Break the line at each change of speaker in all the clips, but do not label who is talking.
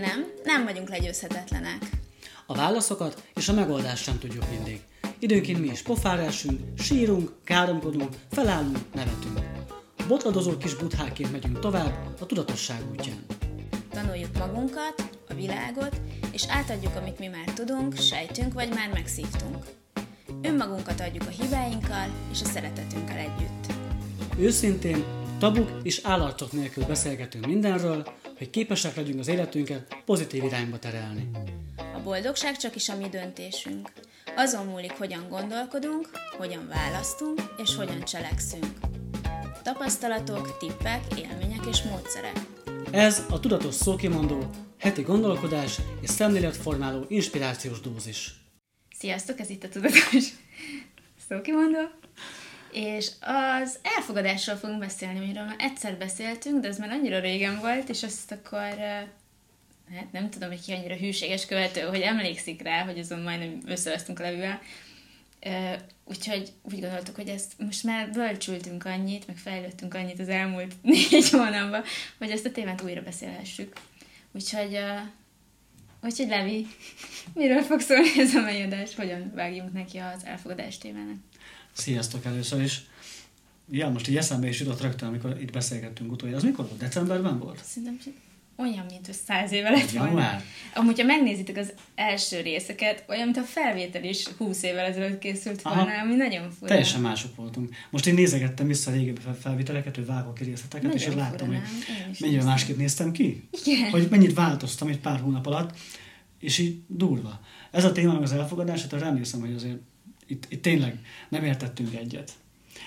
Nem, nem vagyunk legyőzhetetlenek.
A válaszokat és a megoldást sem tudjuk mindig. Időnként mi is pofára esünk, sírunk, káromkodunk, felállunk, nevetünk. Botladozó kis butháként megyünk tovább a tudatosság útján.
Tanuljuk magunkat, a világot, és átadjuk, amit mi már tudunk, sejtünk, vagy már megszívtunk. Önmagunkat adjuk a hibáinkkal és a szeretetünkkel együtt.
Őszintén, tabuk és állarcok nélkül beszélgetünk mindenről, hogy képesek legyünk az életünket pozitív irányba terelni.
A boldogság csak is a mi döntésünk. Azon múlik, hogyan gondolkodunk, hogyan választunk és hogyan cselekszünk. Tapasztalatok, tippek, élmények és módszerek.
Ez a Tudatos Szókimondó, heti gondolkodás és szemléletformáló inspirációs dózis.
Sziasztok, ez itt a Tudatos Szókimondó. És az elfogadásról fogunk beszélni, amiről már egyszer beszéltünk, de ez már annyira régen volt, és azt akkor hát nem tudom, hogy ki annyira hűséges követő, hogy emlékszik rá, hogy azon majdnem összevesztünk a levűvel. Úgyhogy úgy gondoltuk, hogy ezt most már bölcsültünk annyit, meg fejlődtünk annyit az elmúlt négy hónapban, hogy ezt a témát újra beszélhessük. Úgyhogy, úgyhogy Levi, miről fog szólni ez a megjadás? Hogyan vágjunk neki az elfogadás témának?
Sziasztok először is! Ja, most így eszembe is jutott rögtön, amikor itt beszélgettünk utoljára. Az mikor volt? Decemberben volt?
Szerintem olyan, mint hogy száz éve lett volna. Már. Amúgy, ha megnézitek az első részeket, olyan, mint a felvétel is 20 évvel ezelőtt készült volna, Aha. ami nagyon fura.
Teljesen mások voltunk. Most én nézegettem vissza a régebbi felvételeket, hogy vágok ki részleteket, nagyon és én láttam, fura, hogy mennyire másképp néztem ki.
Igen.
Hogy mennyit változtam egy pár hónap alatt, és így durva. Ez a témának az elfogadását, remélem, hogy azért itt, itt tényleg nem értettünk egyet.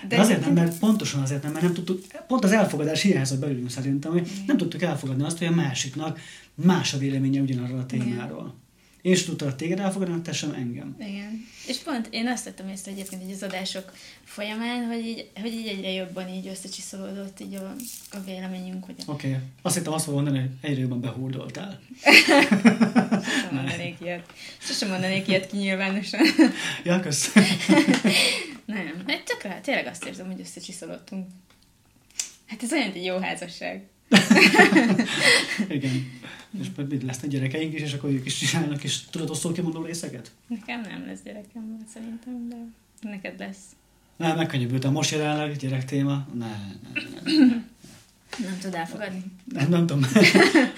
De, De azért nem, mert pontosan azért nem, mert nem tudtuk, pont az elfogadás hiányzott belőlünk szerintem, hogy nem tudtuk elfogadni azt, hogy a másiknak más a véleménye ugyanarról a témáról. Igen. Is tudtam téged elfogadni, te sem engem.
Igen. És pont én azt tettem észre egyébként így az adások folyamán, hogy így, hogy így egyre jobban így összecsiszolódott így a, a véleményünk.
Oké. Okay. Azt hittem azt mondani, hogy egyre jobban behúrdoltál.
Sosem mondanék ilyet. Sosem mondanék ilyet ki nyilvánosan.
ja, köszönöm.
Nem, hát tökre, tényleg azt érzem, hogy összecsiszolottunk. Hát ez olyan, egy jó házasság.
Igen. És majd mit lesznek gyerekeink is, és akkor ők is csinálnak, és tudatos szó kimondó részeket?
Nekem nem lesz gyerekem, szerintem, de neked lesz.
Nem, megkönnyebbültem. Most jelenleg gyerek téma. Ne, ne,
ne. Nem tud elfogadni?
Nem, nem tudom.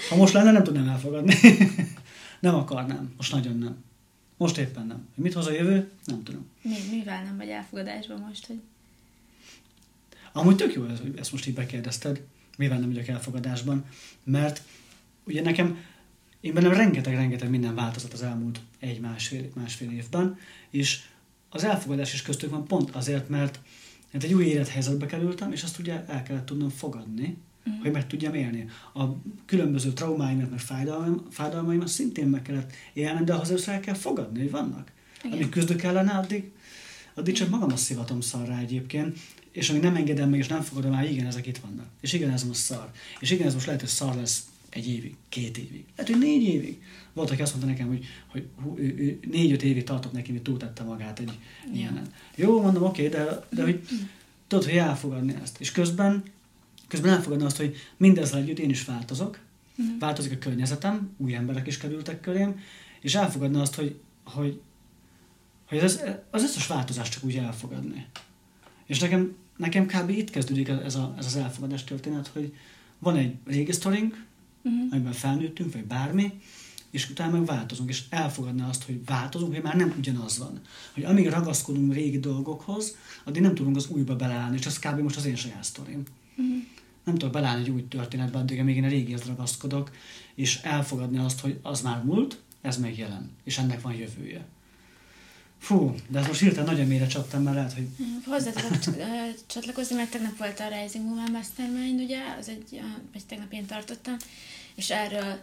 Ha most lenne, nem tudnám elfogadni. Nem akarnám. Most nagyon nem. Most éppen nem. Mit hoz a jövő? Nem tudom.
Mi, mivel nem vagy elfogadásban most, hogy...
Amúgy tök jó, hogy ezt most így bekérdezted, mivel nem vagyok elfogadásban, mert ugye nekem, én bennem rengeteg-rengeteg minden változott az elmúlt egy-másfél másfél évben, és az elfogadás is köztük van pont azért, mert hát egy új élethelyzetbe kerültem, és azt ugye el kellett tudnom fogadni, mm. hogy meg tudjam élni. A különböző traumáimat, meg fájdalmaim, fájdalmaimat szintén meg kellett élni, de ahhoz el kell fogadni, hogy vannak. Igen. Amíg küzdök ellene, addig, addig csak magamat szivatom szarra egyébként, és amíg nem engedem meg, és nem fogadom el, igen, ezek itt vannak. És igen, ez most szar. És igen, ez most lehet, hogy szar lesz egy évig, két évig, lehet, hogy négy évig. Volt, aki azt mondta nekem, hogy, hogy hú, ő, ő, négy-öt évig tartott neki, hogy túltette magát egy ja. ilyenen. Jó, mondom, oké, okay, de, de hogy tudod, hogy elfogadni ezt. És közben közben elfogadni azt, hogy mindezzel együtt én is változok, uh-huh. változik a környezetem, új emberek is kerültek körém, és elfogadni azt, hogy, hogy, hogy az, az összes változást csak úgy elfogadni. És nekem, nekem kb. itt kezdődik ez, a, ez az elfogadás történet, hogy van egy régi sztorink, uh-huh. amiben felnőttünk, vagy bármi, és utána meg változunk, és elfogadni azt, hogy változunk, hogy már nem ugyanaz van. Hogy amíg ragaszkodunk régi dolgokhoz, addig nem tudunk az újba beleállni, és ez kb. most az én saját sztorim. Uh-huh nem tudok belállni egy új történetbe, addig még én a régihez ragaszkodok, és elfogadni azt, hogy az már múlt, ez még jelen, és ennek van jövője. Fú, de ez most hirtelen nagyon mélyre csaptam, mert lehet, hogy...
Hozzá tudok csatlakozni, mert tegnap volt a Rising Woman Mastermind, ugye, az egy, vagy tegnap én tartottam, és erről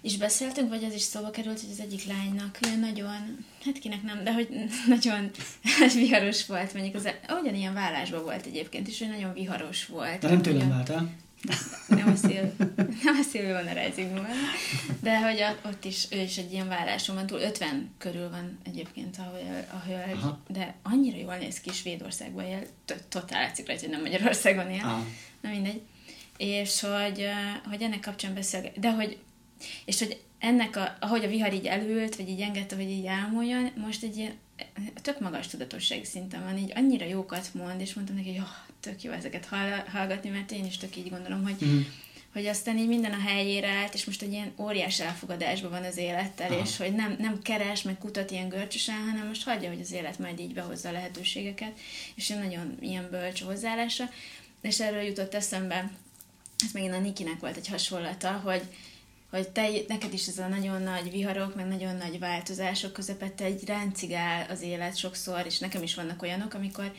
is beszéltünk, vagy ez is szóba került, hogy az egyik lánynak ilyen nagyon, hát kinek nem, de hogy nagyon viharos volt, mondjuk az, ugyanilyen vállásban volt egyébként is, hogy nagyon viharos volt.
De nem tőlem váltál?
Nem a szél, nem a szél van a Rising de hogy a, ott is, ő is egy ilyen válláson van túl, 50 körül van egyébként a, a hölgy, Aha. de annyira jól néz ki, Svédországban él, totál látszik rajta, hogy nem Magyarországon él, Aha. na mindegy. És hogy, hogy ennek kapcsán beszél, de hogy és hogy ennek, a, ahogy a vihar így előült, vagy így engedte, hogy így elmúljon, most egy ilyen tök magas tudatossági szinten van, így annyira jókat mond, és mondtam neki, hogy oh, tök jó ezeket hallgatni, mert én is tök így gondolom, hogy, mm. hogy aztán így minden a helyére állt, és most egy ilyen óriás elfogadásban van az élettel, Aha. és hogy nem, nem keres, meg kutat ilyen görcsösen, hanem most hagyja, hogy az élet majd így behozza a lehetőségeket, és én nagyon ilyen bölcs hozzáállása, és erről jutott eszembe, ez megint a Nikinek volt egy hasonlata, hogy, hogy te, neked is ez a nagyon nagy viharok, meg nagyon nagy változások közepette egy ráncigál az élet sokszor, és nekem is vannak olyanok, amikor,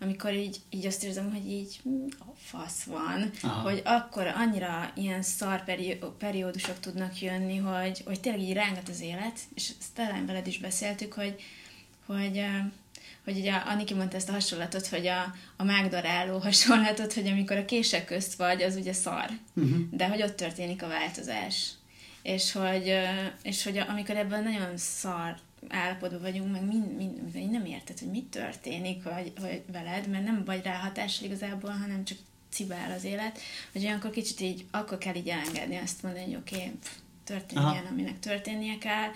amikor így, így azt érzem, hogy így hm, a fasz van, Aha. hogy akkor annyira ilyen szar periódusok tudnak jönni, hogy, hogy tényleg így rángat az élet, és ezt talán veled is beszéltük, hogy, hogy hogy ugye Aniki mondta ezt a hasonlatot, hogy a, a mágdaráló hasonlatot, hogy amikor a kések közt vagy, az ugye szar, uh-huh. de hogy ott történik a változás. És hogy, és hogy amikor ebben nagyon szar állapotban vagyunk, meg mind, mind, mind nem érted, hogy mit történik hogy, hogy veled, mert nem vagy rá hatással igazából, hanem csak cibál az élet, hogy olyankor kicsit így, akkor kell így elengedni, azt mondani, hogy oké, okay, történjen, aminek történnie kell,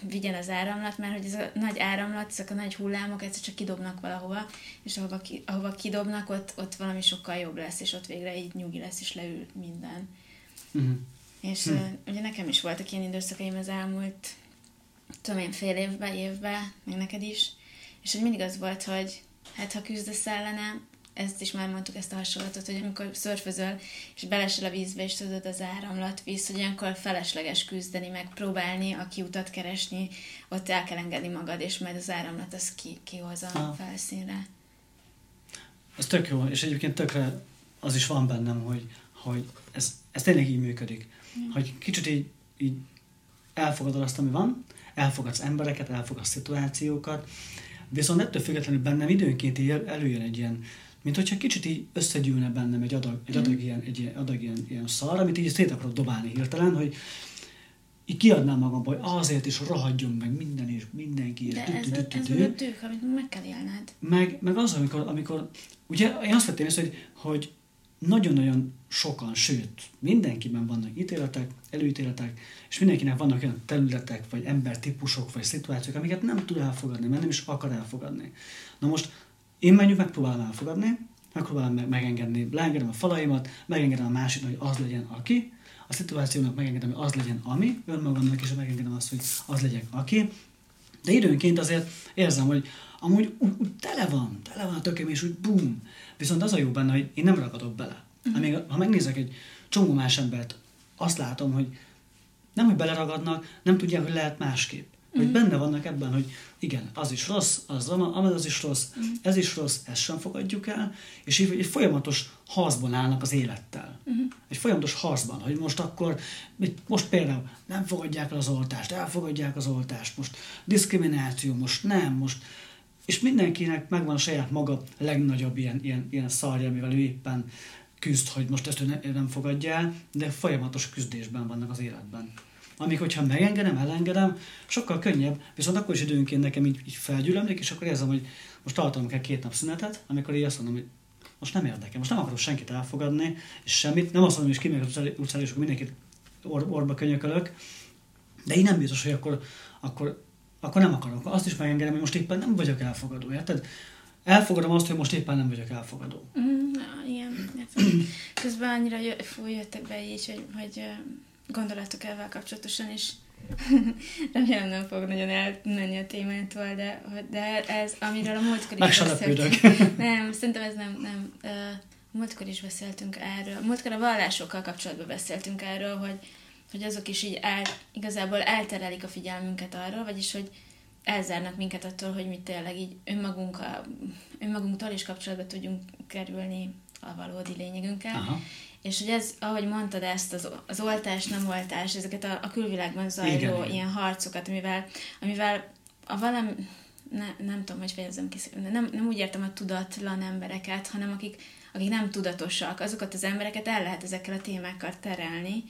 vigyen az áramlat, mert hogy ez a nagy áramlat, ezek a nagy hullámok egyszer csak kidobnak valahova, és ahova, ki, ahova kidobnak, ott, ott valami sokkal jobb lesz, és ott végre így nyugi lesz, és leül minden. Uh-huh. És uh, ugye nekem is voltak ilyen időszakaim az elmúlt, tudom én, fél évben, évben, meg neked is, és hogy mindig az volt, hogy hát ha küzdesz ellene, ezt is már mondtuk, ezt a hasonlatot, hogy amikor szörfözöl, és belesel a vízbe, és tudod az áramlat víz, hogy ilyenkor felesleges küzdeni, meg próbálni a kiutat keresni, ott el kell engedni magad, és majd az áramlat az ki, kihozza a felszínre.
Ez tök jó, és egyébként tökre az is van bennem, hogy, hogy ez, ez tényleg így működik. Mm. Hogy kicsit így, így elfogadod azt, ami van, elfogadsz embereket, elfogadsz szituációkat, viszont ettől függetlenül bennem időnként előjön egy ilyen mint hogyha kicsit így összegyűlne bennem egy adag, egy adag, mm. ilyen, egy adag ilyen, ilyen szar, amit így szét akarok dobálni hirtelen, hogy így kiadnám magam, hogy azért is rohadjon meg minden és mindenki. És
De ez, ez, ez a tők, amit meg kell élned.
Meg, meg az, amikor, amikor ugye én azt vettem észre, hogy, hogy nagyon-nagyon sokan, sőt, mindenkiben vannak ítéletek, előítéletek, és mindenkinek vannak olyan területek, vagy embertípusok, vagy szituációk, amiket nem tud elfogadni, mert nem is akar elfogadni. Na most én mondjuk megpróbálom elfogadni, megpróbálom meg, megengedni, leengedem a falaimat, megengedem a másiknak, hogy az legyen aki, a szituációnak megengedem, hogy az legyen ami, önmagamnak is megengedem azt, hogy az legyen aki, de időnként azért érzem, hogy amúgy úgy, úgy tele van, tele van a tököm, és úgy bum. Viszont az a jó benne, hogy én nem ragadok bele. Uh-huh. Amíg, ha megnézek egy csomó más embert, azt látom, hogy nem, hogy beleragadnak, nem tudják, hogy lehet másképp. Hogy mm. benne vannak ebben, hogy igen, az is rossz, az, az is rossz, mm. ez is rossz, ezt sem fogadjuk el, és így egy folyamatos harcban állnak az élettel. Mm. Egy folyamatos harcban, hogy most akkor, most például nem fogadják el az oltást, elfogadják az oltást, most diszkrimináció, most nem, most és mindenkinek megvan a saját maga legnagyobb ilyen, ilyen, ilyen szarja, amivel ő éppen küzd, hogy most ezt ő ne, nem fogadja el, de folyamatos küzdésben vannak az életben. Amíg, hogyha megengedem, elengedem, sokkal könnyebb, viszont akkor is időnként nekem így, így felgyűlömlik, és akkor érzem, hogy most tartom kell két nap szünetet, amikor így azt mondom, hogy most nem érdekel, most nem akarok senkit elfogadni, és semmit, nem azt mondom, hogy kimegyek az utcára, és mindenkit or, orba könyökölök, de én nem biztos, hogy akkor, akkor, akkor nem akarok. Azt is megengedem, hogy most éppen nem vagyok elfogadó, érted? Elfogadom azt, hogy most éppen nem vagyok elfogadó.
Mm, na, igen. Közben annyira jöttek be így, hogy, hogy gondolatok ezzel kapcsolatosan, és remélem nem fog nagyon elmenni a témától, de, de ez, amiről a múltkor is beszéltünk. Nem, szerintem ez nem, nem. A múltkor is beszéltünk erről. Múltkor a vallásokkal kapcsolatban beszéltünk erről, hogy, hogy azok is így el, igazából elterelik a figyelmünket arról, vagyis hogy elzárnak minket attól, hogy mi tényleg így önmagunkkal, önmagunktól is kapcsolatba tudjunk kerülni a valódi lényegünkkel. Aha. És hogy ez, ahogy mondtad ezt, az, az oltás, nem oltás, ezeket a, a külvilágban zajló Igen. ilyen harcokat, amivel, amivel a valami, ne, nem tudom, hogy fejezem ki, nem, nem úgy értem a tudatlan embereket, hanem akik, akik nem tudatosak, azokat az embereket el lehet ezekkel a témákkal terelni,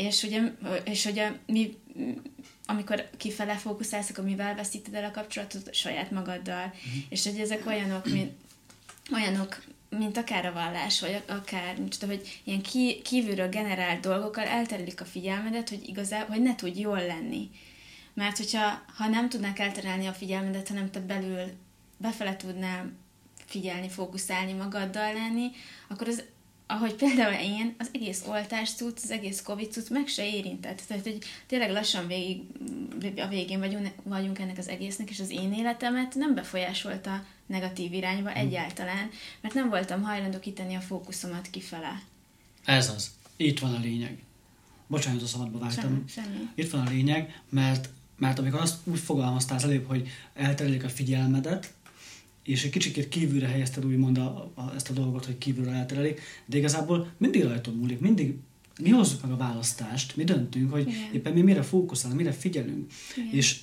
és ugye, és ugye mi, amikor kifele fókuszálsz, akkor mivel veszíted el a kapcsolatot? Saját magaddal. Uh-huh. És hogy ezek olyanok, mint, olyanok mint akár a vallás, vagy akár, nincs tudom, hogy ilyen ki, kívülről generált dolgokkal elterelik a figyelmedet, hogy igazából, hogy ne tudj jól lenni. Mert hogyha ha nem tudnák elterelni a figyelmedet, hanem te belül befele tudnál figyelni, fókuszálni, magaddal lenni, akkor az ahogy például én, az egész oltás cucc, az egész Covid cucc meg se érintett. Tehát, hogy tényleg lassan végig, a végén vagyunk, vagyunk ennek az egésznek, és az én életemet nem befolyásolta negatív irányba hmm. egyáltalán, mert nem voltam hajlandó kitenni a fókuszomat kifele.
Ez az. Itt van a lényeg. Bocsánat, a szabadba vágtam. Semmi, semmi. Itt van a lényeg, mert, mert amikor azt úgy fogalmaztál az előbb, hogy elterelik a figyelmedet, és egy kicsit kívülre helyezted úgymond a, a, ezt a dolgot, hogy kívülre elterelik, de igazából mindig rajtunk múlik, mindig mi hozzuk meg a választást, mi döntünk, hogy Igen. éppen mi mire fókuszálunk, mire figyelünk. Igen. És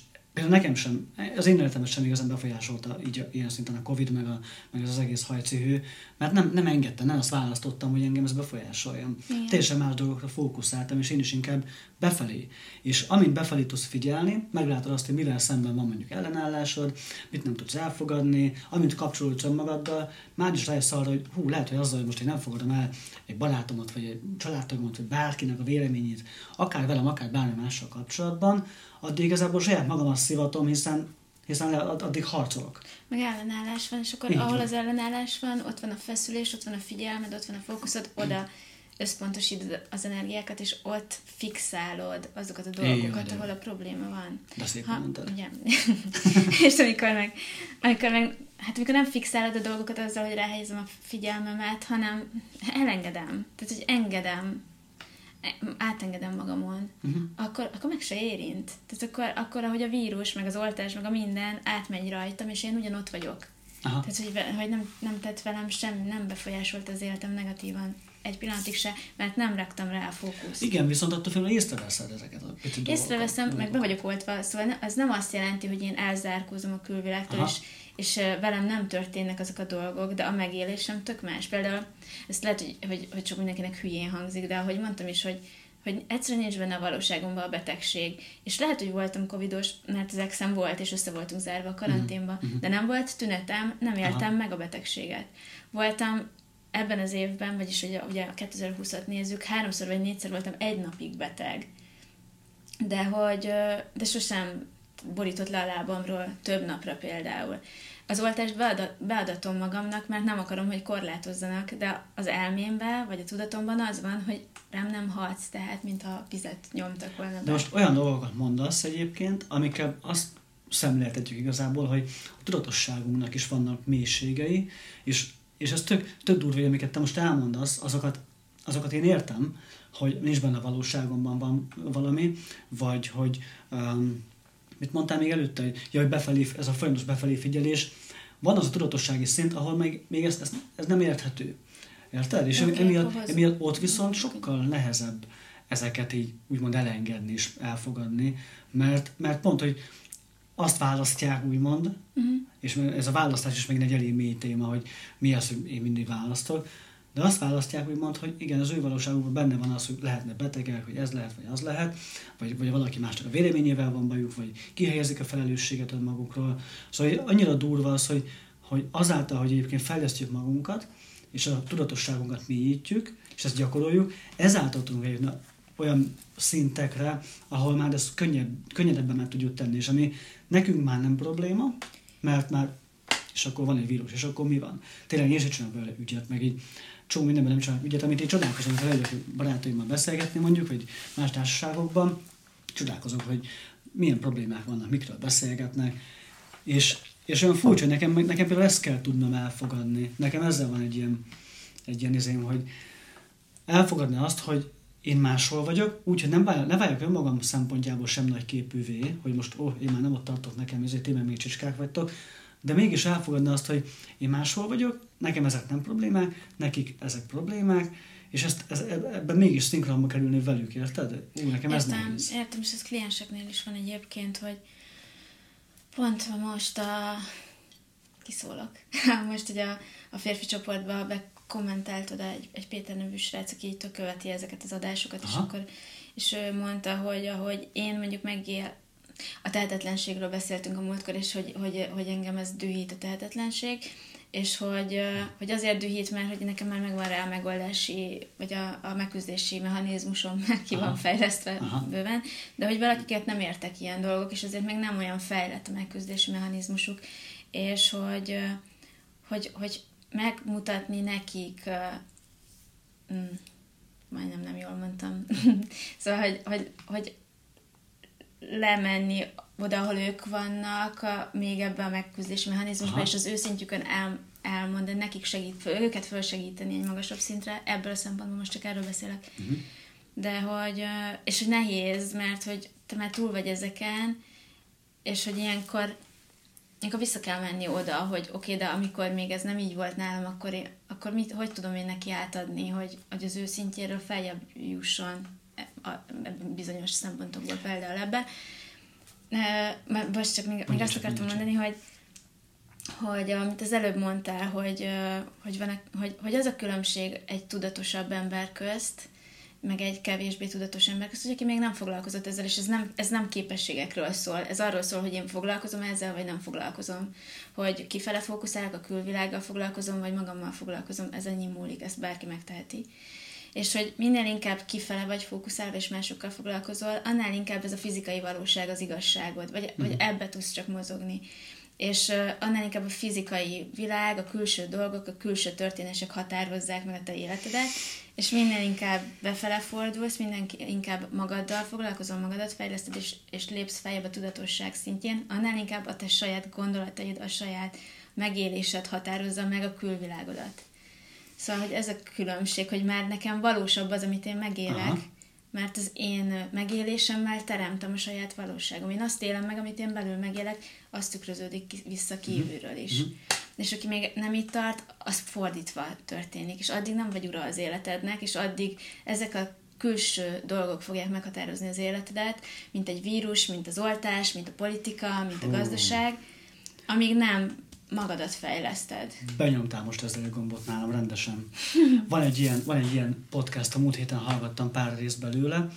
nekem sem, az én életemet sem igazán befolyásolta így ilyen szinten a Covid, meg, a, meg az egész hajcihő, mert nem, nem engedte, nem azt választottam, hogy engem ez befolyásoljam. Igen. Teljesen más dolgokra fókuszáltam, és én is inkább befelé. És amint befelé tudsz figyelni, meglátod azt, hogy mivel szemben van mondjuk ellenállásod, mit nem tudsz elfogadni, amint kapcsolódsz önmagaddal, már is rájössz arra, hogy hú, lehet, hogy azzal, hogy most én nem fogadom el egy barátomat, vagy egy családtagomat, vagy bárkinek a véleményét, akár velem, akár bármi mással kapcsolatban, addig igazából saját magamat szivatom, hiszen hiszen addig harcolok.
Meg ellenállás van, és akkor Így ahol van. az ellenállás van, ott van a feszülés, ott van a figyelmed, ott van a fókuszod, oda összpontosítod az energiákat, és ott fixálod azokat a dolgokat, ahol a probléma van.
De szépen ha, mondtad.
Ugye, és amikor meg, amikor meg, hát amikor nem fixálod a dolgokat azzal, hogy ráhelyezem a figyelmemet, hanem elengedem. Tehát, hogy engedem átengedem magamon, uh-huh. akkor, akkor meg se érint. Tehát akkor, akkor, ahogy a vírus, meg az oltás, meg a minden átmegy rajtam, és én ugyanott vagyok. Aha. Tehát, hogy, hogy nem, nem tett velem semmi, nem befolyásolt az életem negatívan egy pillanatig se, mert nem raktam rá a fókuszt.
Igen, viszont attól félre észreveszed ezeket a pici
Észreveszem, meg be vagyok oltva, szóval az nem azt jelenti, hogy én elzárkózom a külvilágtól, és, és velem nem történnek azok a dolgok, de a megélésem tök más. Például ezt lehet, hogy, hogy, hogy sok mindenkinek hülyén hangzik, de ahogy mondtam is, hogy hogy egyszerűen nincs benne a valóságomban a betegség. És lehet, hogy voltam covidos, mert az exem volt, és össze voltunk zárva a karanténba, uh-huh. de nem volt tünetem, nem éltem Aha. meg a betegséget. Voltam ebben az évben, vagyis ugye, ugye a 2020-at nézzük, háromszor vagy négyszer voltam egy napig beteg. De hogy, de sosem borított le a lábamról több napra például. Az oltást beadat, beadatom magamnak, mert nem akarom, hogy korlátozzanak, de az elmémben, vagy a tudatomban az van, hogy rám nem hatsz, tehát mintha vizet nyomtak volna. Be.
De most olyan dolgokat mondasz egyébként, amikkel azt szemléltetjük igazából, hogy a tudatosságunknak is vannak mélységei, és és ez tök, tök durva, hogy amiket te most elmondasz, azokat, azokat én értem, hogy nincs benne valóságomban van valami, vagy hogy um, mit mondtál még előtte, hogy, ja, hogy befelé, ez a folyamatos befelé figyelés, van az a tudatossági szint, ahol még, még ez, ez, ez nem érthető. Érted? És okay, emiatt, emiatt ott viszont sokkal nehezebb ezeket így úgymond elengedni és elfogadni, mert, mert pont, hogy azt választják, úgymond, uh-huh. és ez a választás is még egy elég mély téma, hogy mi az, hogy én mindig választok, de azt választják, úgymond, hogy igen, az ő valóságukban benne van az, hogy lehetne betegek, hogy ez lehet, vagy az lehet, vagy, vagy valaki másnak a véleményével van bajuk, vagy kihelyezik a felelősséget magukról. Szóval annyira durva az, hogy, hogy azáltal, hogy egyébként fejlesztjük magunkat, és a tudatosságunkat mélyítjük, és ezt gyakoroljuk, ezáltal tudunk eljutni olyan szintekre, ahol már ezt könnyed, könnyedebben meg tudjuk tenni, és ami nekünk már nem probléma, mert már, és akkor van egy vírus, és akkor mi van? Tényleg én sem csinálok vele ügyet, meg így csomó mindenben nem csinálok ügyet, amit én csodálkozom, hogy eljöttök barátaimmal beszélgetni mondjuk, vagy más társaságokban, csodálkozok, hogy milyen problémák vannak, mikről beszélgetnek, és, és olyan furcsa, hogy nekem, nekem például ezt kell tudnom elfogadni. Nekem ezzel van egy ilyen, egy ilyen izém, hogy elfogadni azt, hogy én máshol vagyok, úgyhogy nem váljak, ne váljak önmagam szempontjából sem nagy képűvé, hogy most ó, oh, én már nem ott tartok nekem, ezért én még csicskák vagytok, de mégis elfogadni azt, hogy én máshol vagyok, nekem ezek nem problémák, nekik ezek problémák, és ezt, ez, ebben mégis szinkronba kerülni velük, érted? Ú, nekem ez
értem, nehéz. Értem, és ez klienseknél is van egyébként, hogy pont most a kiszólok. most hogy a, a férfi csoportba be kommentált oda egy, egy Péter nevű srác, aki így követi ezeket az adásokat, Aha. és akkor és ő mondta, hogy ahogy én mondjuk megél, a tehetetlenségről beszéltünk a múltkor, és hogy, hogy, hogy engem ez dühít a tehetetlenség, és hogy, hogy azért dühít, mert hogy nekem már megvan rá a megoldási, vagy a, a megküzdési mechanizmusom már ki Aha. van fejlesztve Aha. bőven, de hogy valakiket nem értek ilyen dolgok, és azért még nem olyan fejlett a megküzdési mechanizmusuk, és hogy, hogy, hogy megmutatni nekik, mm, majdnem nem jól mondtam, szóval, hogy, hogy, hogy lemenni oda, ahol ők vannak, még ebbe a megküzdési mechanizmusban, és az őszintjükön el, elmondani, nekik segít, őket fölsegíteni egy magasabb szintre, ebből a szempontból most csak erről beszélek. Uh-huh. De hogy, és hogy nehéz, mert hogy te már túl vagy ezeken, és hogy ilyenkor, ilyenkor vissza kell menni oda, hogy oké, okay, de amikor még ez nem így volt nálam, akkor, én, akkor mit, hogy tudom én neki átadni, hogy, hogy az ő szintjéről feljebb jusson a, bizonyos szempontokból például ebbe. Most csak még, még azt akartam mondani, hogy hogy amit az előbb mondtál, hogy, hogy, van, hogy, hogy az a különbség egy tudatosabb ember közt, meg egy kevésbé tudatos ember közt, hogy aki még nem foglalkozott ezzel, és ez nem, ez nem képességekről szól. Ez arról szól, hogy én foglalkozom ezzel, vagy nem foglalkozom. Hogy kifele fókuszálok, a külvilággal foglalkozom, vagy magammal foglalkozom, ez ennyi múlik, ezt bárki megteheti. És hogy minél inkább kifele vagy fókuszálva, és másokkal foglalkozol, annál inkább ez a fizikai valóság az igazságod, vagy, mm. vagy mhm. ebbe tudsz csak mozogni és annál inkább a fizikai világ, a külső dolgok, a külső történések határozzák meg a te életedet, és minden inkább befele fordulsz, minden inkább magaddal foglalkozol, magadat fejleszted, és, és lépsz feljebb a tudatosság szintjén, annál inkább a te saját gondolataid, a saját megélésed határozza meg a külvilágodat. Szóval, hogy ez a különbség, hogy már nekem valósabb az, amit én megélek, Aha mert az én megélésemmel teremtem a saját valóságom. Én azt élem meg, amit én belül megélek, azt tükröződik vissza mhm. kívülről is. Mm-hmm. És aki még nem itt tart, az fordítva történik, és addig nem vagy ura az életednek, és addig ezek a külső dolgok fogják meghatározni az életedet, mint egy vírus, mint az oltás, mint a politika, mint a gazdaság, amíg nem magadat fejleszted.
Benyomtál most ezzel a gombot nálam rendesen. Van egy ilyen, van egy ilyen podcast, a múlt héten hallgattam pár részt belőle,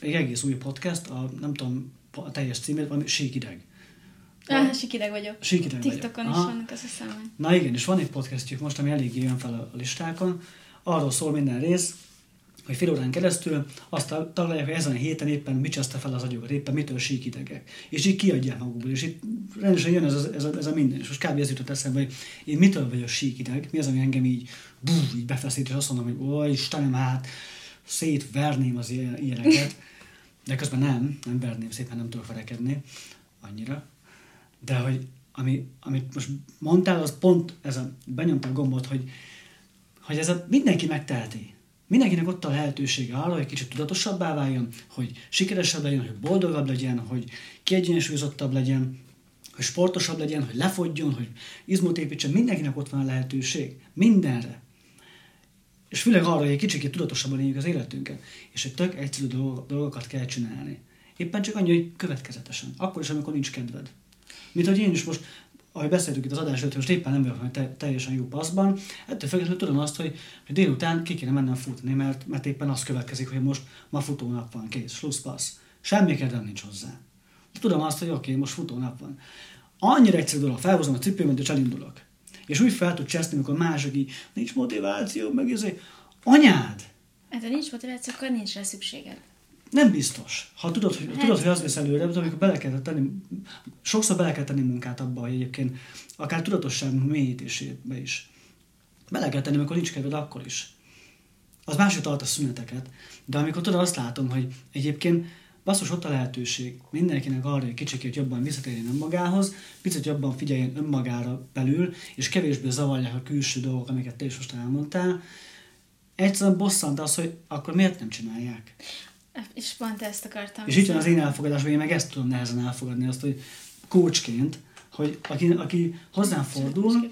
egy egész új podcast, a, nem tudom a teljes címét, valami síkideg.
Ah, síkideg vagyok.
Síkideg
TikTokon vagyok. is vannak, azt hiszem.
Na igen, és van egy podcastjuk most, ami eléggé jön fel a listákon. Arról szól minden rész, hogy fél órán keresztül azt találják, hogy ezen a héten éppen mit cseszte fel az agyokat, éppen mitől síkidegek. És így kiadják magukból, és itt rendesen jön ez a, ez a, ez a minden. És most kb. ez jutott eszembe, hogy én mitől vagyok síkideg, mi az, ami engem így, bú, így befeszít, és azt mondom, hogy ó, Istenem, hát szétverném az ilyeneket. De közben nem, nem verném szépen, nem tudok verekedni annyira. De hogy ami, amit most mondtál, az pont ez a, benyomtam gombot, hogy, hogy ez a, mindenki megteheti Mindenkinek ott a lehetősége arra, hogy kicsit tudatosabbá váljon, hogy sikeresebb legyen, hogy boldogabb legyen, hogy kiegyensúlyozottabb legyen, hogy sportosabb legyen, hogy lefogjon, hogy izmot építsen. Mindenkinek ott van a lehetőség. Mindenre. És főleg arra, hogy egy kicsit tudatosabban éljük az életünket. És egy tök egyszerű dolgokat kell csinálni. Éppen csak annyi, hogy következetesen. Akkor is, amikor nincs kedved. Mint hogy én is most ahogy beszéltük itt az adás előtt, most éppen nem vagyok te, teljesen jó paszban, ettől függetlenül tudom azt, hogy, hogy délután ki kéne mennem futni, mert, mert éppen az következik, hogy most ma futónap van, kész, slusszpassz. Semmi kedvem nincs hozzá. Tudom azt, hogy oké, okay, most futónap van. Annyira egyszerű dolog, felhozom a cipőmet, és elindulok. És úgy fel tud cseszni, amikor mások így, nincs motiváció, meg ez anyád!
Hát ha nincs motiváció, akkor nincs rá szükséged.
Nem biztos. Ha tudod, hogy, tudod, hogy az visz előre, de amikor bele kell tenni, sokszor bele kell tenni munkát abba, hogy egyébként akár tudatosság mélyítésébe is. Bele kell tenni, amikor nincs kedved, akkor is. Az másik tart a szüneteket. De amikor tudod, azt látom, hogy egyébként basszus ott a lehetőség mindenkinek arra, hogy kicsikét jobban visszatérjen önmagához, picit jobban figyeljen önmagára belül, és kevésbé zavarják a külső dolgok, amiket te is most elmondtál. Egyszerűen bosszant az, hogy akkor miért nem csinálják.
És pont ezt akartam.
És itt van az én elfogadásban, én meg ezt tudom nehezen elfogadni, azt, hogy coachként, hogy aki, aki hozzám fordul,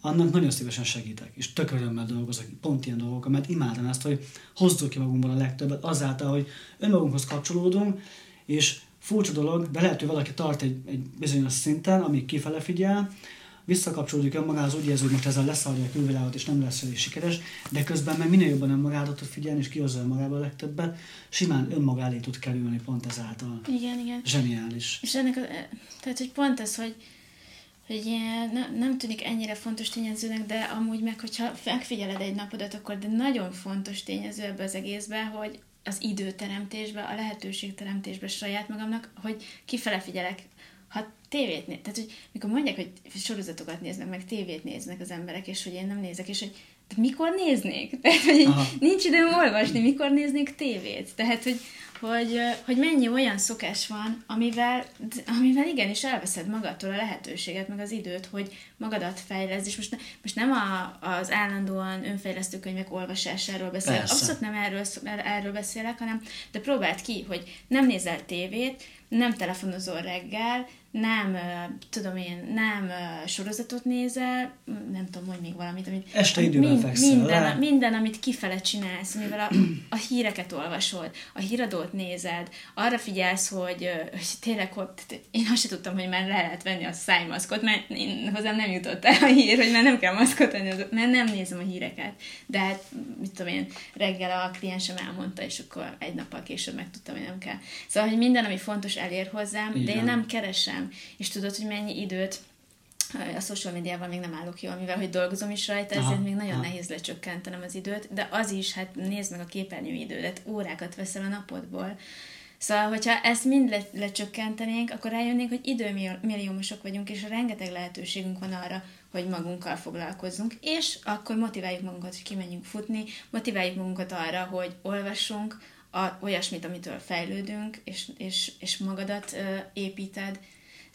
annak nagyon szívesen segítek, és tök örömmel dolgozok, pont ilyen dolgok, mert imádom ezt, hogy hozzuk ki magunkból a legtöbbet, azáltal, hogy önmagunkhoz kapcsolódunk, és furcsa dolog, de lehet, hogy valaki tart egy, egy bizonyos szinten, amíg kifele figyel, visszakapcsolódik önmagához, úgy érzi, hogy most ezzel leszarja a külvilágot, és nem lesz elég sikeres, de közben meg minél jobban önmagára tud figyelni, és kihozza önmagába a legtöbbet, simán önmaga elé tud kerülni pont ezáltal.
Igen, igen.
Zseniális.
És ennek, a, tehát, hogy pont ez, hogy, hogy ne, nem tűnik ennyire fontos tényezőnek, de amúgy meg, hogyha megfigyeled egy napodat, akkor de nagyon fontos tényező ebbe az egészben, hogy az időteremtésbe, a lehetőségteremtésbe saját magamnak, hogy kifele figyelek. Ha tévét néz, tehát hogy mikor mondják, hogy sorozatokat néznek, meg tévét néznek az emberek, és hogy én nem nézek, és hogy mikor néznék? Tehát, hogy nincs időm olvasni, mikor néznék tévét? Tehát, hogy hogy, hogy mennyi olyan szokás van, amivel, amivel igenis elveszed magadtól a lehetőséget, meg az időt, hogy magadat fejleszd, és most, ne, most nem a, az állandóan önfejlesztő könyvek olvasásáról beszélek, Persze. abszolút nem erről, erről beszélek, hanem de próbáld ki, hogy nem nézel tévét, nem telefonozol reggel, nem, tudom én, nem sorozatot nézel, nem tudom, hogy még valamit, amit...
Este idővel mind, fekszel,
minden, minden, amit kifele csinálsz, mivel a, a híreket olvasod, a híradót nézed, arra figyelsz, hogy, hogy tényleg, hogy, én azt sem tudtam, hogy már le lehet venni a szájmaszkot, mert én, hozzám nem jutott el a hír, hogy már nem kell maszkot venni, mert nem nézem a híreket. De hát, mit tudom én, reggel a kliensem elmondta, és akkor egy nappal később megtudtam, hogy nem kell. Szóval, hogy minden, ami fontos, elér hozzám, Igen. de én nem keresem és tudod, hogy mennyi időt a social médiával még nem állok jól, mivel hogy dolgozom is rajta, ezért aha, még nagyon aha. nehéz lecsökkentenem az időt, de az is, hát nézd meg a képernyő idődet, órákat veszel a napodból. Szóval, hogyha ezt mind le, lecsökkentenénk, akkor rájönnénk, hogy időmilliómosok vagyunk, és rengeteg lehetőségünk van arra, hogy magunkkal foglalkozzunk, és akkor motiváljuk magunkat, hogy kimenjünk futni, motiváljuk magunkat arra, hogy olvassunk, a, olyasmit, amitől fejlődünk, és, és, és magadat ö, építed,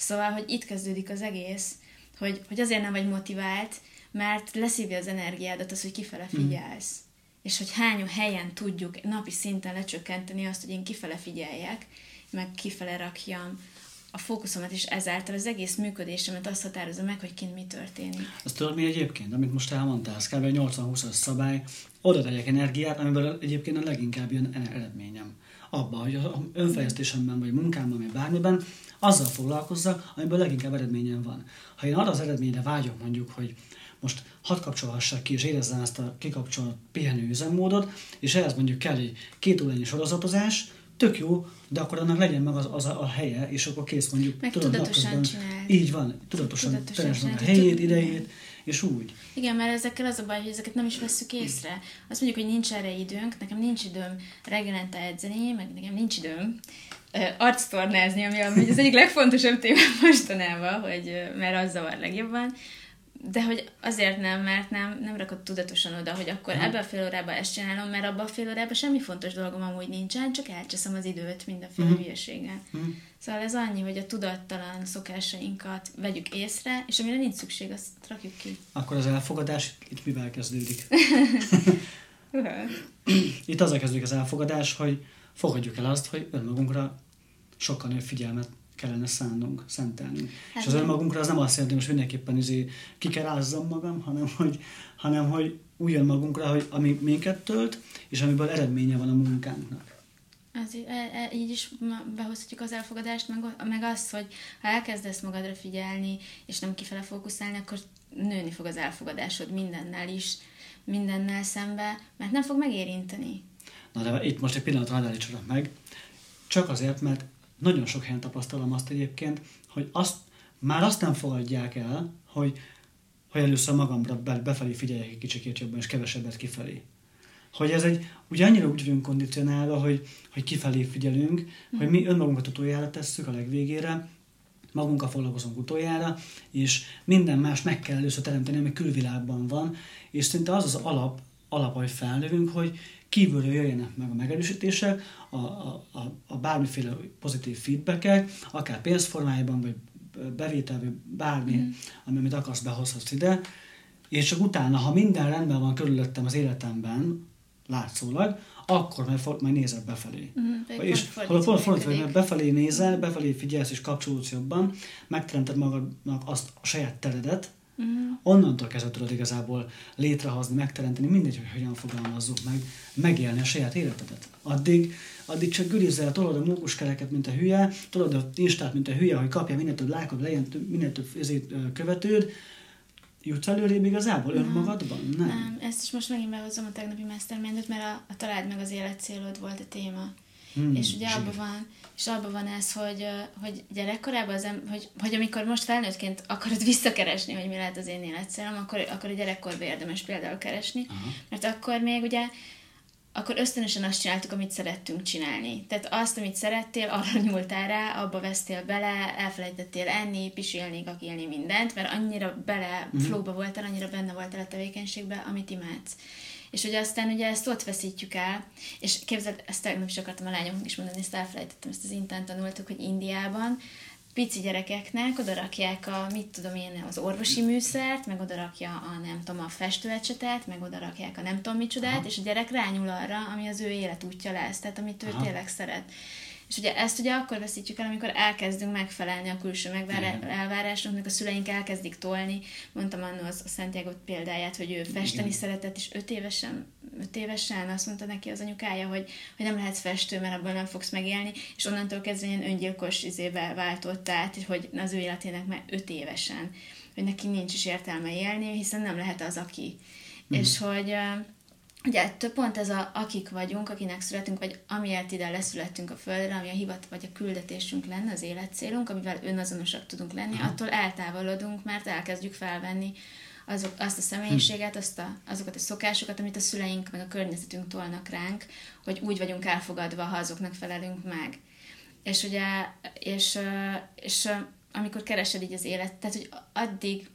Szóval, hogy itt kezdődik az egész, hogy, hogy azért nem vagy motivált, mert leszívja az energiádat az, hogy kifele mhm. figyelsz. Mm. És hogy hány helyen tudjuk napi szinten lecsökkenteni azt, hogy én kifele figyeljek, meg kifele rakjam a fókuszomat, és ezáltal az egész működésemet azt határozza meg, hogy kint mi történik.
Azt tudod mi egyébként, amit most elmondtál, ez kb. 80-20-as szabály, oda tegyek energiát, amiből egyébként a leginkább jön eredményem. Abba, hogy önfejlesztésemben, vagy munkámban, vagy bármiben, azzal foglalkozzak, amiből leginkább eredményem van. Ha én arra az eredményre vágyok mondjuk, hogy most hadd kapcsolhassak ki, és érezzem ezt a kikapcsolt pihenő üzemmódot, és ehhez mondjuk kell egy két órányi sorozatozás, tök jó, de akkor annak legyen meg az, az a, a helye, és akkor kész mondjuk.
Meg tudod, tudatosan csináld.
Így van, tudatosan, tudatosan a helyét, idejét, és úgy.
Igen, mert ezekkel az a baj, hogy ezeket nem is veszük észre. Azt mondjuk, hogy nincs erre időnk, nekem nincs időm reggelente edzeni, meg nekem nincs időm arctornázni, ami az egyik legfontosabb téma mostanában, hogy mert az zavar legjobban, de hogy azért nem, mert nem, nem rakod tudatosan oda, hogy akkor ebbe a fél órában ezt csinálom, mert abban a fél órában semmi fontos dolgom amúgy nincsen, csak elcseszem az időt mindenféle uh-huh. hülyeséggel. Uh-huh. Szóval ez annyi, hogy a tudattalan szokásainkat vegyük észre, és amire nincs szükség, azt rakjuk ki.
Akkor az elfogadás itt mivel kezdődik? itt azzal kezdődik az elfogadás, hogy fogadjuk el azt, hogy önmagunkra sokkal nagyobb figyelmet kellene szánnunk, szentelnünk. Hát és az önmagunkra az nem azt jelenti, hogy most mindenképpen izé ki kell ázzam magam, hanem hogy, hanem hogy úgy magunkra, hogy ami minket tölt, és amiből eredménye van a munkánknak.
Ez, e, e, így is behozhatjuk az elfogadást, meg, meg azt, hogy ha elkezdesz magadra figyelni, és nem kifele fókuszálni, akkor nőni fog az elfogadásod mindennel is, mindennel szembe, mert nem fog megérinteni.
Na de itt most egy pillanatra hadd meg, csak azért, mert nagyon sok helyen tapasztalom azt egyébként, hogy azt, már azt nem fogadják el, hogy, hogy először magamra befelé figyeljek egy kicsikét jobban, és kevesebbet kifelé. Hogy ez egy, ugye annyira úgy vagyunk kondicionálva, hogy, hogy kifelé figyelünk, mm. hogy mi önmagunkat utoljára tesszük a legvégére, magunkkal foglalkozunk utoljára, és minden más meg kell először teremteni, ami külvilágban van, és szinte az az alap, alap, hogy felnövünk, hogy kívülről jöjjenek meg a megerősítések, a, a, a, a bármiféle pozitív feedbackek, akár pénzformájában, vagy bevétel, vagy bármi, mm. ami, amit akarsz, behozhatsz ide, és csak utána, ha minden rendben van körülöttem az életemben, látszólag, akkor majd, for, majd nézel befelé. Mm, és ha pont fordítva, mert befelé nézel, befelé figyelsz és kapcsolódsz jobban, megteremted magadnak azt a saját teredet, Uh-huh. Onnantól kezdve tudod igazából létrehozni, megteremteni, mindegy, hogy hogyan fogalmazzuk meg, megélni a saját életedet. Addig, addig csak gürizel, tolod a mókuskereket, mint a hülye, tolod a instát, mint a hülye, hogy kapja minél több lájkot, legyen minél több ezért, követőd, Jutsz előrébb igazából nem, önmagadban? Nem.
nem. Ezt is most megint behozom a tegnapi mastermindet, mert a, a találd meg az élet célod volt a téma. Hmm, és ugye abban van, és abban van ez, hogy, hogy gyerekkorában, az, hogy, hogy amikor most felnőttként akarod visszakeresni, hogy mi lehet az én életszerem, akkor, akkor a gyerekkorban érdemes például keresni, Aha. mert akkor még ugye akkor ösztönösen azt csináltuk, amit szerettünk csinálni. Tehát azt, amit szerettél, arra nyúltál rá, abba vesztél bele, elfelejtettél enni, pisilni, kakilni mindent, mert annyira bele, mm-hmm. flowba voltál, annyira benne voltál a tevékenységben, amit imádsz. És ugye aztán ugye ezt ott veszítjük el, és képzeld, ezt tegnap is akartam a lányoknak is mondani, ezt elfelejtettem, ezt az intern tanultuk, hogy Indiában pici gyerekeknek odarakják a, mit tudom én, az orvosi műszert, meg odarakja a nem tudom, a festőecsetet, meg odarakják a nem tudom micsodát, Aha. és a gyerek rányul arra, ami az ő életútja lesz, tehát amit ő Aha. tényleg szeret. És ugye ezt ugye akkor veszítjük el, amikor elkezdünk megfelelni a külső elvárásoknak, a szüleink elkezdik tolni. Mondtam annól az, a Santiago példáját, hogy ő festeni Igen. szeretett, és öt évesen, öt évesen azt mondta neki az anyukája, hogy, hogy nem lehetsz festő, mert abból nem fogsz megélni, és onnantól kezdve ilyen öngyilkos izébe váltott át, hogy az ő életének már öt évesen, hogy neki nincs is értelme élni, hiszen nem lehet az, aki. Mm. És hogy Ugye több pont ez a akik vagyunk, akinek születünk, vagy amiért ide leszülettünk a Földre, ami a hivat vagy a küldetésünk lenne, az életcélunk, amivel önazonosak tudunk lenni, uh-huh. attól eltávolodunk, mert elkezdjük felvenni azok, azt a személyiséget, azt a, azokat a szokásokat, amit a szüleink meg a környezetünk tolnak ránk, hogy úgy vagyunk elfogadva, ha azoknak felelünk meg. És ugye, és, és amikor keresed így az élet, tehát hogy addig,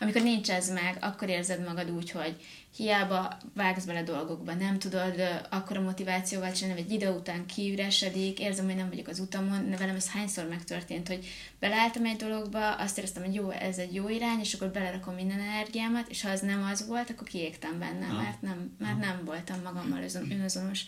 amikor nincs ez meg, akkor érzed magad úgy, hogy hiába vágsz bele dolgokba, nem tudod akkor a motivációval csinálni, vagy idő után kiüresedik, érzem, hogy nem vagyok az utamon, velem ez hányszor megtörtént, hogy beleálltam egy dologba, azt éreztem, hogy jó, ez egy jó irány, és akkor belerakom minden energiámat, és ha az nem az volt, akkor kiégtem benne, ha. mert nem, mert nem voltam magammal önazonos.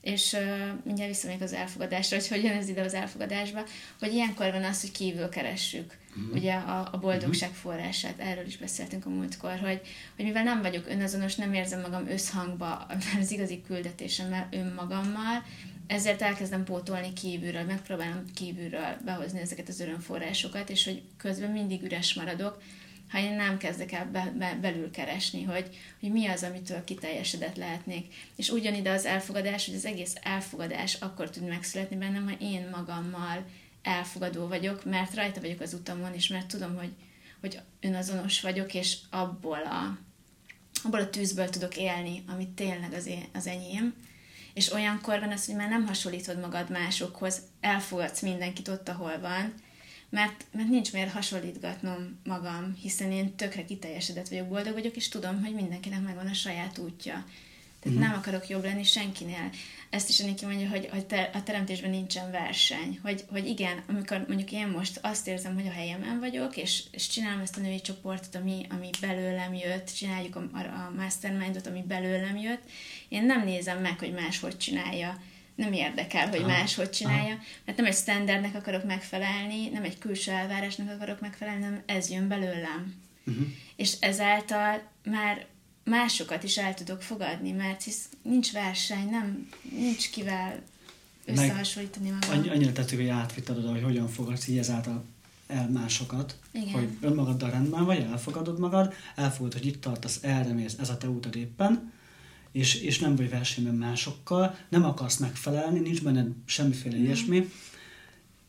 És uh, mindjárt visszamegyek az elfogadásra, hogy hogy jön ez ide az elfogadásba, hogy ilyenkor van az, hogy kívül keressük uh-huh. ugye a, a boldogság uh-huh. forrását, erről is beszéltünk a múltkor, hogy, hogy mivel nem vagyok önazonos, nem érzem magam összhangba az igazi küldetésemmel önmagammal, ezért elkezdem pótolni kívülről, megpróbálom kívülről behozni ezeket az örömforrásokat, és hogy közben mindig üres maradok, ha én nem kezdek el be, be, belül keresni, hogy, hogy mi az, amitől kiteljesedett lehetnék. És ugyanide az elfogadás, hogy az egész elfogadás akkor tud megszületni bennem, ha én magammal elfogadó vagyok, mert rajta vagyok az utamon, és mert tudom, hogy, hogy önazonos vagyok, és abból a, abból a tűzből tudok élni, amit tényleg az, én, az enyém. És olyankor van az, hogy már nem hasonlítod magad másokhoz, elfogadsz mindenkit ott, ahol van, mert, mert nincs miért hasonlítgatnom magam, hiszen én tökre kiteljesedett vagyok, boldog vagyok, és tudom, hogy mindenkinek megvan a saját útja. Tehát mm. nem akarok jobb lenni senkinél. Ezt is Aniki mondja, hogy, hogy te, a teremtésben nincsen verseny. Hogy, hogy igen, amikor mondjuk én most azt érzem, hogy a helyemen vagyok, és, és csinálom ezt a női csoportot, ami, ami belőlem jött, csináljuk a, a mastermindot, ami belőlem jött, én nem nézem meg, hogy más hogy csinálja. Nem érdekel, hogy más hogy csinálja, mert nem egy standardnek akarok megfelelni, nem egy külső elvárásnak akarok megfelelni, hanem ez jön belőlem. Uh-huh. És ezáltal már másokat is el tudok fogadni, mert hisz nincs verseny, nem, nincs kivel összehasonlítani magam. Annyi,
annyira tettük, hogy átvittad oda, hogy hogyan fogadsz így ezáltal el másokat, Igen. hogy önmagaddal rendben vagy, elfogadod magad, elfogadod, hogy itt tartasz, erre mész, ez a te útad éppen, és, és nem vagy versenyben másokkal, nem akarsz megfelelni, nincs benned semmiféle mm. ilyesmi,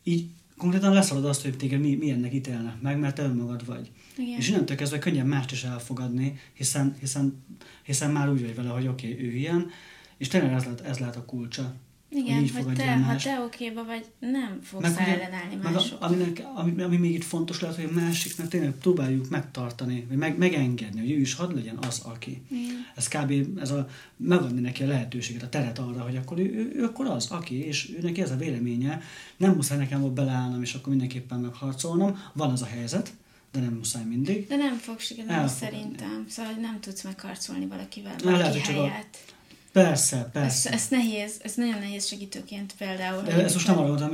így konkrétan leszalad azt, hogy téged mi, milyennek ítélnek meg, mert te önmagad vagy. Igen. És innentől kezdve könnyen mást is elfogadni, hiszen, hiszen, hiszen már úgy vagy vele, hogy oké, okay, ő ilyen, és tényleg ez lehet, ez lehet a kulcsa.
Igen, hogy, hogy te, ha te okéba vagy, nem fogsz meg, ellenállni mások.
Meg aminek, ami, ami még itt fontos lehet, hogy a másiknak tényleg próbáljuk megtartani, vagy meg, megengedni, hogy ő is hadd legyen az, aki. Igen. Ez kb. Ez a, megadni neki a lehetőséget, a teret arra, hogy akkor ő, ő, ő akkor az, aki, és ő neki ez a véleménye, nem muszáj nekem ott beleállnom, és akkor mindenképpen megharcolnom, van az a helyzet, de nem muszáj mindig.
De nem fog sikerülni szerintem. Szóval nem tudsz megharcolni valakivel, valaki lehet, helyet. A,
persze, persze.
Ez, ez, nehéz, ez nagyon nehéz segítőként például.
De ez most nem arra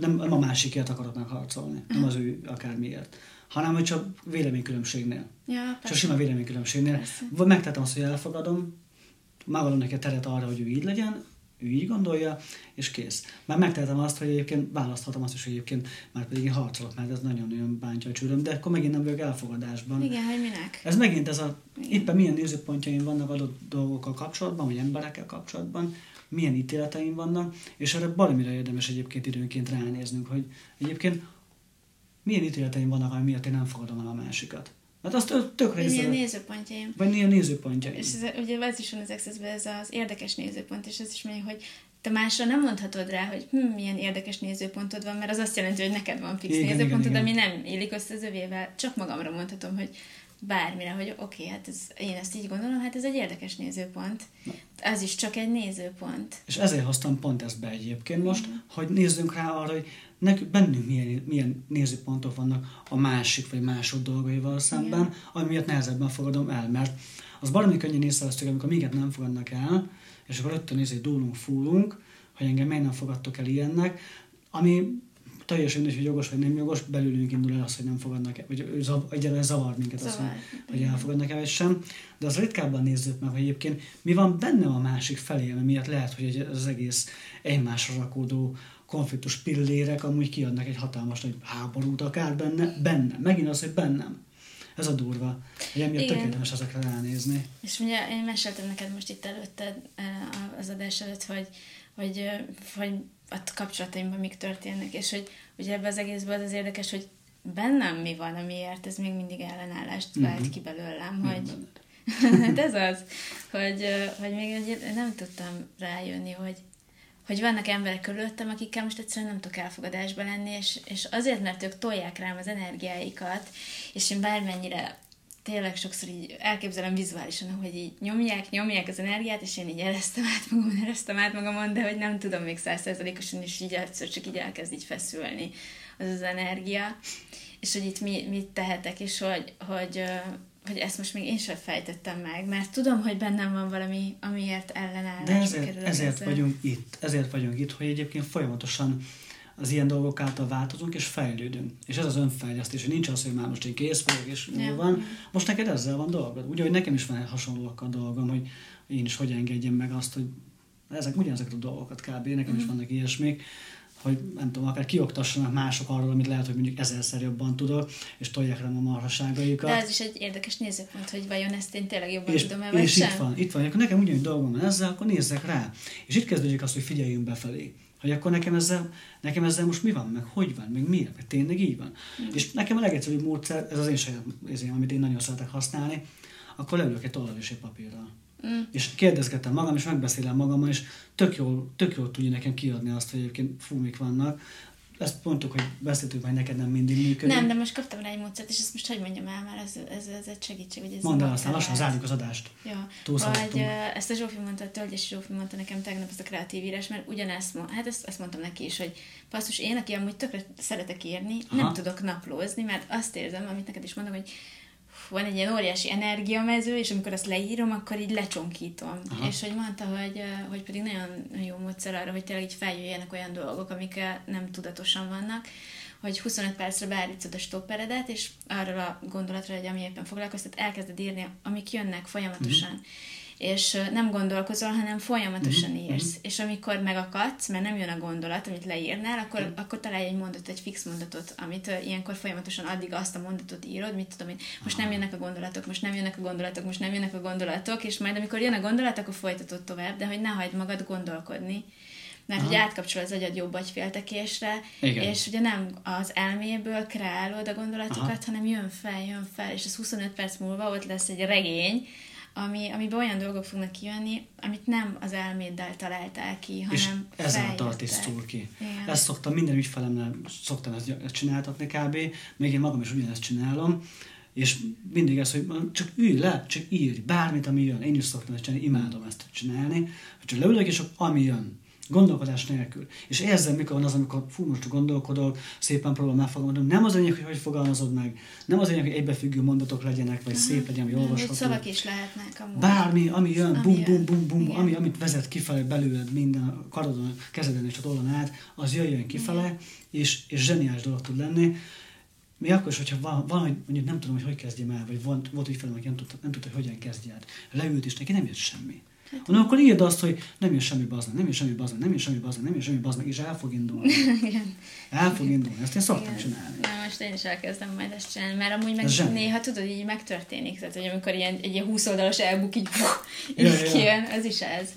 nem, nem a másikért akarok megharcolni, uh-huh. nem az ő akármiért hanem hogy csak véleménykülönbségnél.
Ja,
Csak sima véleménykülönbségnél. Vagy megtettem azt, hogy elfogadom, megvalom neki a teret arra, hogy ő így legyen, ő így gondolja, és kész. Már megtehetem azt, hogy egyébként választhatom azt is, hogy egyébként már pedig én harcolok, mert ez nagyon-nagyon bántja a csőröm, de akkor megint nem vagyok elfogadásban.
Igen, hogy minek?
Ez megint ez a, Igen. éppen milyen nézőpontjaim vannak adott dolgokkal kapcsolatban, vagy emberekkel kapcsolatban, milyen ítéleteim vannak, és erre baromira érdemes egyébként időnként ránéznünk, hogy egyébként milyen ítéleteim vannak, ami miatt én nem fogadom el a másikat. Hát azt tök
része. Milyen nézőpontjaim.
Vagy milyen nézőpontjaim.
És ez, ugye ez is van az access ez az érdekes nézőpont, és ez is mondja, hogy te másra nem mondhatod rá, hogy hm, milyen érdekes nézőpontod van, mert az azt jelenti, hogy neked van fix igen, nézőpontod, igen, igen. ami nem élik össze az övével. Csak magamra mondhatom, hogy bármire, hogy oké, okay, hát ez, én ezt így gondolom, hát ez egy érdekes nézőpont. Na. Ez is csak egy nézőpont.
És ezért hoztam pont ezt be egyébként most, mm. hogy nézzünk rá arra, hogy nekünk, bennünk milyen, milyen nézőpontok vannak a másik vagy másod dolgaival szemben, Igen. ami miatt nehezebben fogadom el, mert az baromi könnyen észrevesztük, amikor minket nem fogadnak el, és akkor rögtön nézzük, dúlunk, fúlunk, hogy engem miért nem fogadtok el ilyennek, ami teljesen mindegy, hogy jogos vagy nem jogos, belülünk indul el az, hogy nem fogadnak el, vagy egyáltalán zavar minket az, hogy, hogy elfogadnak el, vagy sem. De az ritkábban nézzük meg, hogy egyébként mi van benne a másik felé, mert miatt lehet, hogy az egész egymásra rakódó konfliktus pillérek amúgy kiadnak egy hatalmas nagy háborút akár benne, benne. Megint az, hogy bennem. Ez a durva. Ugye miatt tökéletes ezekre ránézni.
És ugye én meséltem neked most itt előtte eh, az adás előtt, hogy, hogy, eh, hogy a kapcsolataimban mik történnek, és hogy ugye ebben az egészben az az érdekes, hogy bennem mi van, amiért ez még mindig ellenállást vált mm-hmm. ki belőlem, hogy hát ez az, hogy, hogy még nem tudtam rájönni, hogy, hogy vannak emberek körülöttem, akikkel most egyszerűen nem tudok elfogadásba lenni, és, és azért, mert ők tolják rám az energiáikat, és én bármennyire tényleg sokszor így elképzelem vizuálisan, hogy így nyomják, nyomják az energiát, és én így eresztem át magamon, eresztem át magamon, de hogy nem tudom még százszerzalékosan, és így egyszer csak így elkezd így feszülni az az energia, és hogy itt mi, mit tehetek, és hogy, hogy, hogy ezt most még én sem fejtettem meg, mert tudom, hogy bennem van valami, amiért ellenállás
De ezért, ezért vagyunk itt, ezért vagyunk itt, hogy egyébként folyamatosan az ilyen dolgok által változunk és fejlődünk. És ez az önfejlesztés, hogy nincs az, hogy már most én kész vagyok, és ja. van. Most neked ezzel van dolgod. Ugye, hogy nekem is van hasonlóak a dolgom, hogy én is hogy engedjem meg azt, hogy ezek ugyanezek a dolgokat kb. Nekem mm. is mhm. vannak ilyesmik, hogy nem tudom, akár kioktassanak mások arról, amit lehet, hogy mondjuk ezerszer jobban tudok, és tolják rám a marhaságaikat.
De ez is egy érdekes nézőpont, hogy vajon ezt én tényleg jobban és, tudom el,
és
sem.
itt van, itt van, akkor nekem ugyanúgy dolgom van ezzel, akkor nézzek rá. És itt kezdődik az, hogy figyeljünk befelé hogy akkor nekem ezzel, nekem ezzel most mi van, meg hogy van, meg miért, meg tényleg így van. Mm. És nekem a legegyszerűbb módszer, ez az én saját érzékem, amit én nagyon szeretek használni, akkor leülök egy tollal és egy papírral. Mm. És kérdezgetem magam, és megbeszélem magammal, és tök jól, tök jól tudja nekem kiadni azt, hogy egyébként fú, mik vannak, ezt mondtuk, hogy beszéltük, hogy neked nem mindig működik.
Nem, de most kaptam rá egy módszert, és ezt most hogy mondjam el, mert ez, ez, ez egy segítség. Hogy ez
Mondd el, aztán lassan zárjuk az adást.
Ja. Vagy ezt a Zsófi mondta, a Tölgyes Zsófi mondta nekem tegnap ezt a kreatív írás, mert ugyanezt, hát ezt, ezt mondtam neki is, hogy passzus, én, aki amúgy tökre szeretek írni, Aha. nem tudok naplózni, mert azt érzem, amit neked is mondom, hogy van egy ilyen óriási energiamező, és amikor azt leírom, akkor így lecsonkítom. Aha. És hogy mondta, hogy, hogy pedig nagyon jó módszer arra, hogy tényleg így feljöjjenek olyan dolgok, amik nem tudatosan vannak, hogy 25 percre beállítod a stopperedet, és arról a gondolatra, hogy ami éppen foglalkoztat, elkezded írni, amik jönnek folyamatosan. Uh-huh és nem gondolkozol, hanem folyamatosan mm-hmm. írsz. Mm-hmm. És amikor megakadsz, mert nem jön a gondolat, amit leírnál, akkor, mm. akkor találj egy mondatot, egy fix mondatot, amit uh, ilyenkor folyamatosan addig azt a mondatot írod, mit tudom én, most nem jönnek a gondolatok, most nem jönnek a gondolatok, most nem jönnek a gondolatok, és majd amikor jön a gondolat, akkor folytatod tovább, de hogy ne hagyd magad gondolkodni mert Aha. ugye átkapcsol az agyad jobb agyféltekésre, Igen. és ugye nem az elméből kreálod a gondolatokat, Aha. hanem jön fel, jön fel, és az 25 perc múlva ott lesz egy regény, ami, amiben olyan dolgok fognak kijönni, amit nem az elméddel találtál ki, hanem És
ezáltal tisztul ki. Igen. Ezt szoktam, minden ügyfelemnél szoktam ezt csináltatni kb. Még én magam is ugyanezt csinálom, és mindig ez, hogy csak ülj le, csak írj, bármit, ami jön. Én is szoktam ezt csinálni, imádom ezt csinálni. Hogy csak leülök, és ami jön. Gondolkodás nélkül. És érzem, mikor van az, amikor fú, most gondolkodok, szépen próbálom megfogalmazni. Nem az lényeg, hogy hogy fogalmazod meg. Nem az lényeg, hogy egybefüggő mondatok legyenek, vagy uh-huh. szép legyen, vagy olvasható.
Szavak is lehetnek amúgy.
Bármi, ami jön, bum, bum, bum, bum, ami, amit vezet kifelé belőled minden a karodon, kezeden és a tollon át, az jöjjön kifele, és, és zseniális dolog tud lenni. Mi akkor is, hogyha van, van, hogy mondjuk nem tudom, hogy hogy kezdjem el, vagy volt, volt ügyfelem, aki nem tudta, nem tudta, hogy hogyan kezdje el. Leült, és neki nem jött semmi. Hanem akkor írd azt, hogy nem jön semmi baznak, nem jön semmi baznak, nem jön semmi baznak, nem jön semmi baznak, és el fog indulni. Igen. El fog indulni. Ezt én szoktam Igen. csinálni.
Na, most én is elkezdem majd ezt csinálni, mert amúgy meg néha tudod, így megtörténik. Tehát, hogy amikor ilyen, egy ilyen 20 oldalas elbuk így, így ja, kijön, ja. ez is ez.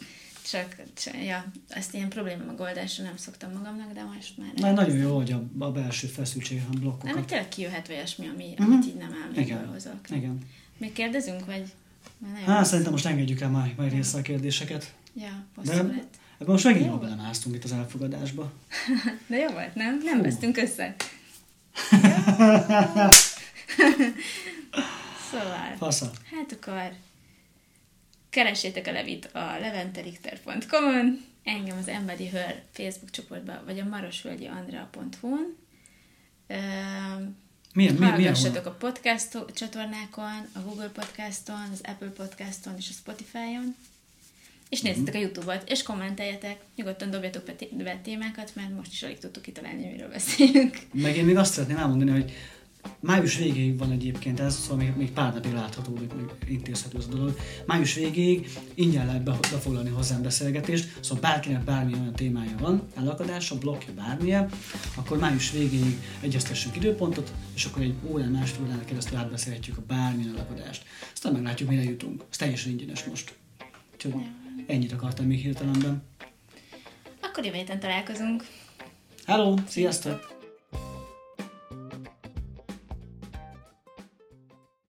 csak, csak, ja, ezt ilyen probléma megoldásra nem szoktam magamnak, de most már...
Na, nagyon jó, hogy a, a belső feszültség a blokkokat.
Nem, tényleg kijöhet olyasmi, ami,
Mhm.
amit így nem elmégből
Igen. Igen.
Még kérdezünk, vagy?
Hát szerintem most engedjük el már, már részre a kérdéseket.
Ja,
De-. Ebben most megint
Jó.
jól belemásztunk itt az elfogadásba.
De jó volt, nem? Nem
Fú.
vesztünk össze. szóval,
Fasza.
hát akkor keressétek a Levit a leventerichter.com-on, engem az Embody Her Facebook csoportba, vagy a marosvölgyiandrea.hu-n.
Milyen, milyen, milyen
Hallgassatok a podcast csatornákon, a Google Podcaston, az Apple Podcaston és a Spotify-on. És nézzétek a YouTube-ot, és kommenteljetek. Nyugodtan dobjatok be be témákat, mert most is alig tudtuk kitalálni, miről beszélünk.
Meg én még azt szeretném elmondani, hogy május végéig van egyébként ez, szóval még, még pár napig látható, még, még intézhető ez a dolog. Május végéig ingyen lehet be- befoglalni hozzám beszélgetést, szóval bárkinek bármilyen olyan témája van, elakadása, blokkja, bármilyen, akkor május végéig egyeztessünk időpontot, és akkor egy órán, másfél órán keresztül átbeszélhetjük a bármilyen elakadást. Aztán meglátjuk, mire jutunk. Ez teljesen ingyenes most. Úgyhogy ennyit akartam még hirtelenben.
Akkor jövő héten találkozunk.
Hello, sziasztok!